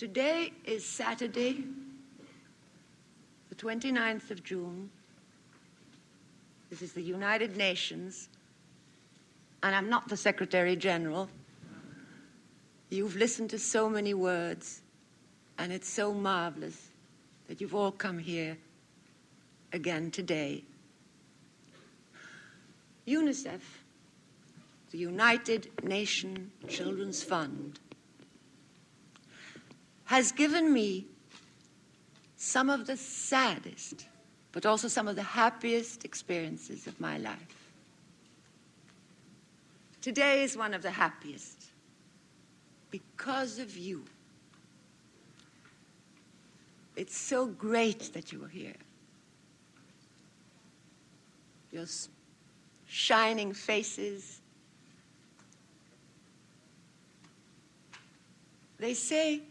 Today is Saturday, the 29th of June. This is the United Nations, and I'm not the Secretary General. You've listened to so many words, and it's so marvelous that you've all come here again today. UNICEF, the United Nation Children's Fund, has given me some of the saddest, but also some of the happiest experiences of my life. Today is one of the happiest because of you. It's so great that you are here. Your shining faces. They say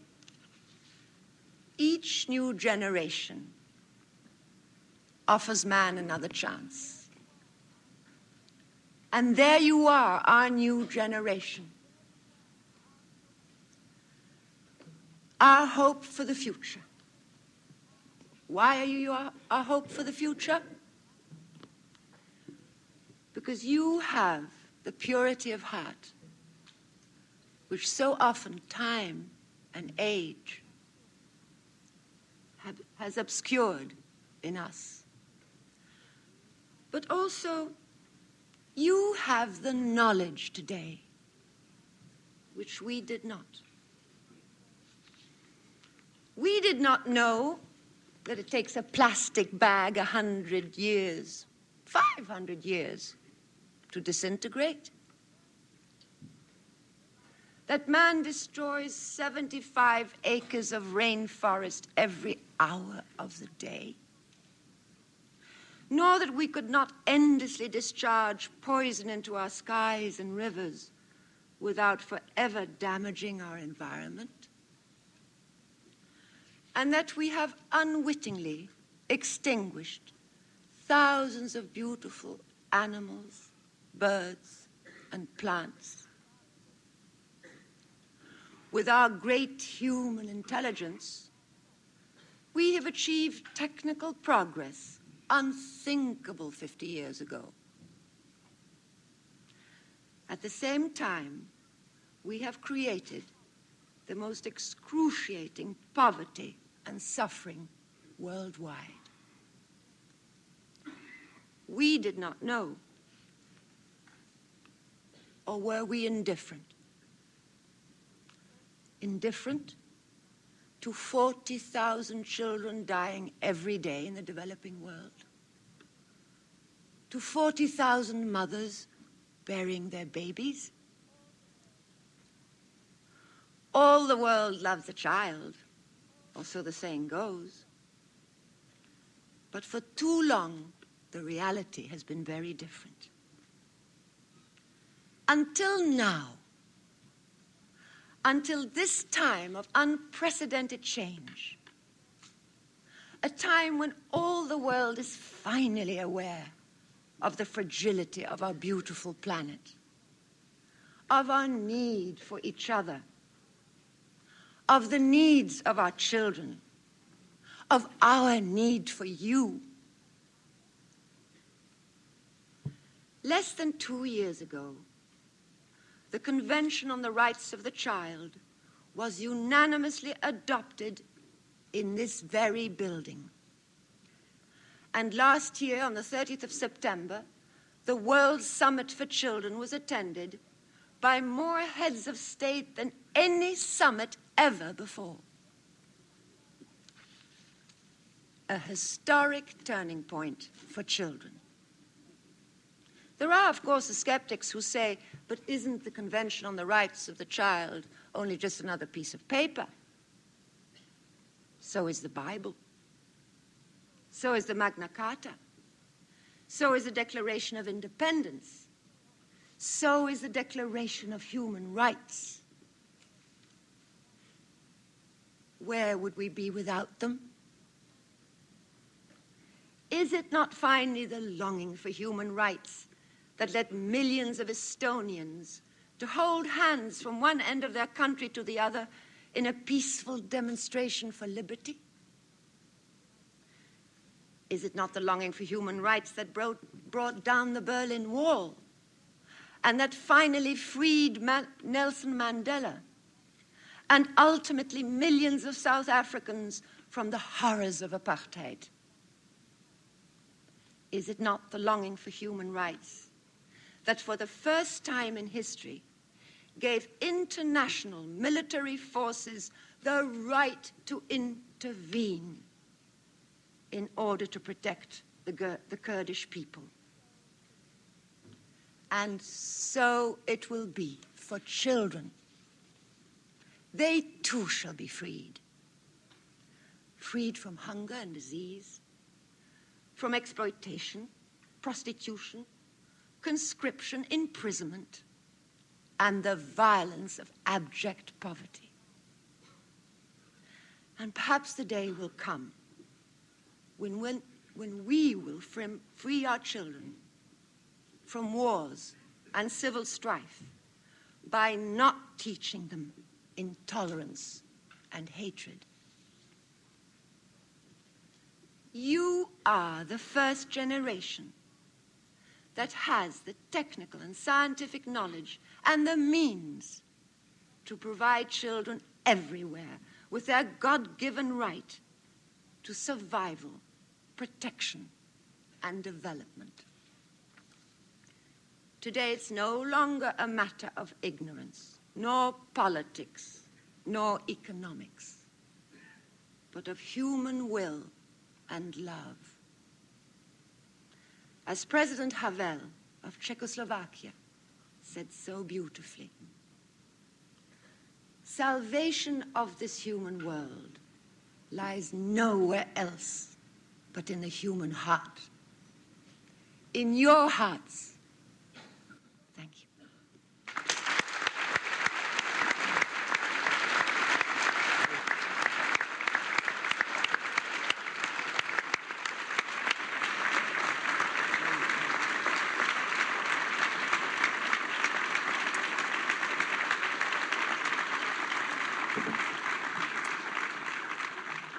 each new generation offers man another chance. And there you are, our new generation. Our hope for the future. Why are you our, our hope for the future? Because you have the purity of heart, which so often time and age have, has obscured in us. But also, you have the knowledge today, which we did not. We did not know that it takes a plastic bag a hundred years, 500 years, to disintegrate. That man destroys 75 acres of rainforest every hour of the day. Nor that we could not endlessly discharge poison into our skies and rivers without forever damaging our environment and that we have unwittingly extinguished thousands of beautiful animals, birds, and plants. With our great human intelligence, we have achieved technical progress unthinkable 50 years ago. At the same time, we have created the most excruciating poverty and suffering worldwide. We did not know. Or were we indifferent? Indifferent to 40,000 children dying every day in the developing world? To 40,000 mothers burying their babies? All the world loves a child, or so the saying goes. But for too long, the reality has been very different. Until now, until this time of unprecedented change, a time when all the world is finally aware of the fragility of our beautiful planet, of our need for each other of the needs of our children, of our need for you. Less than two years ago, the Convention on the Rights of the Child was unanimously adopted in this very building. And last year, on the 30th of September, the World Summit for Children was attended by more heads of state than any summit ever before. A historic turning point for children. There are, of course, the skeptics who say, but isn't the Convention on the Rights of the Child only just another piece of paper? So is the Bible. So is the Magna Carta. So is the Declaration of Independence. So is the Declaration of Human Rights. Where would we be without them? Is it not finally the longing for human rights that led millions of Estonians to hold hands from one end of their country to the other in a peaceful demonstration for liberty? Is it not the longing for human rights that brought, brought down the Berlin Wall and that finally freed Nelson Mandela and ultimately millions of South Africans from the horrors of apartheid? Is it not the longing for human rights that for the first time in history gave international military forces the right to intervene in order to protect the, the Kurdish people? And so it will be for children. They too shall be freed. Freed from hunger and disease, from exploitation, prostitution, conscription, imprisonment, and the violence of abject poverty. And perhaps the day will come when, when, when we will free our children from wars and civil strife by not teaching them intolerance and hatred. You are the first generation that has the technical and scientific knowledge and the means to provide children everywhere with their God given right to survival, protection, and development. Today it's no longer a matter of ignorance, nor politics, nor economics, but of human will and love. As President Havel of Czechoslovakia said so beautifully, salvation of this human world lies nowhere else but in the human heart. In your hearts,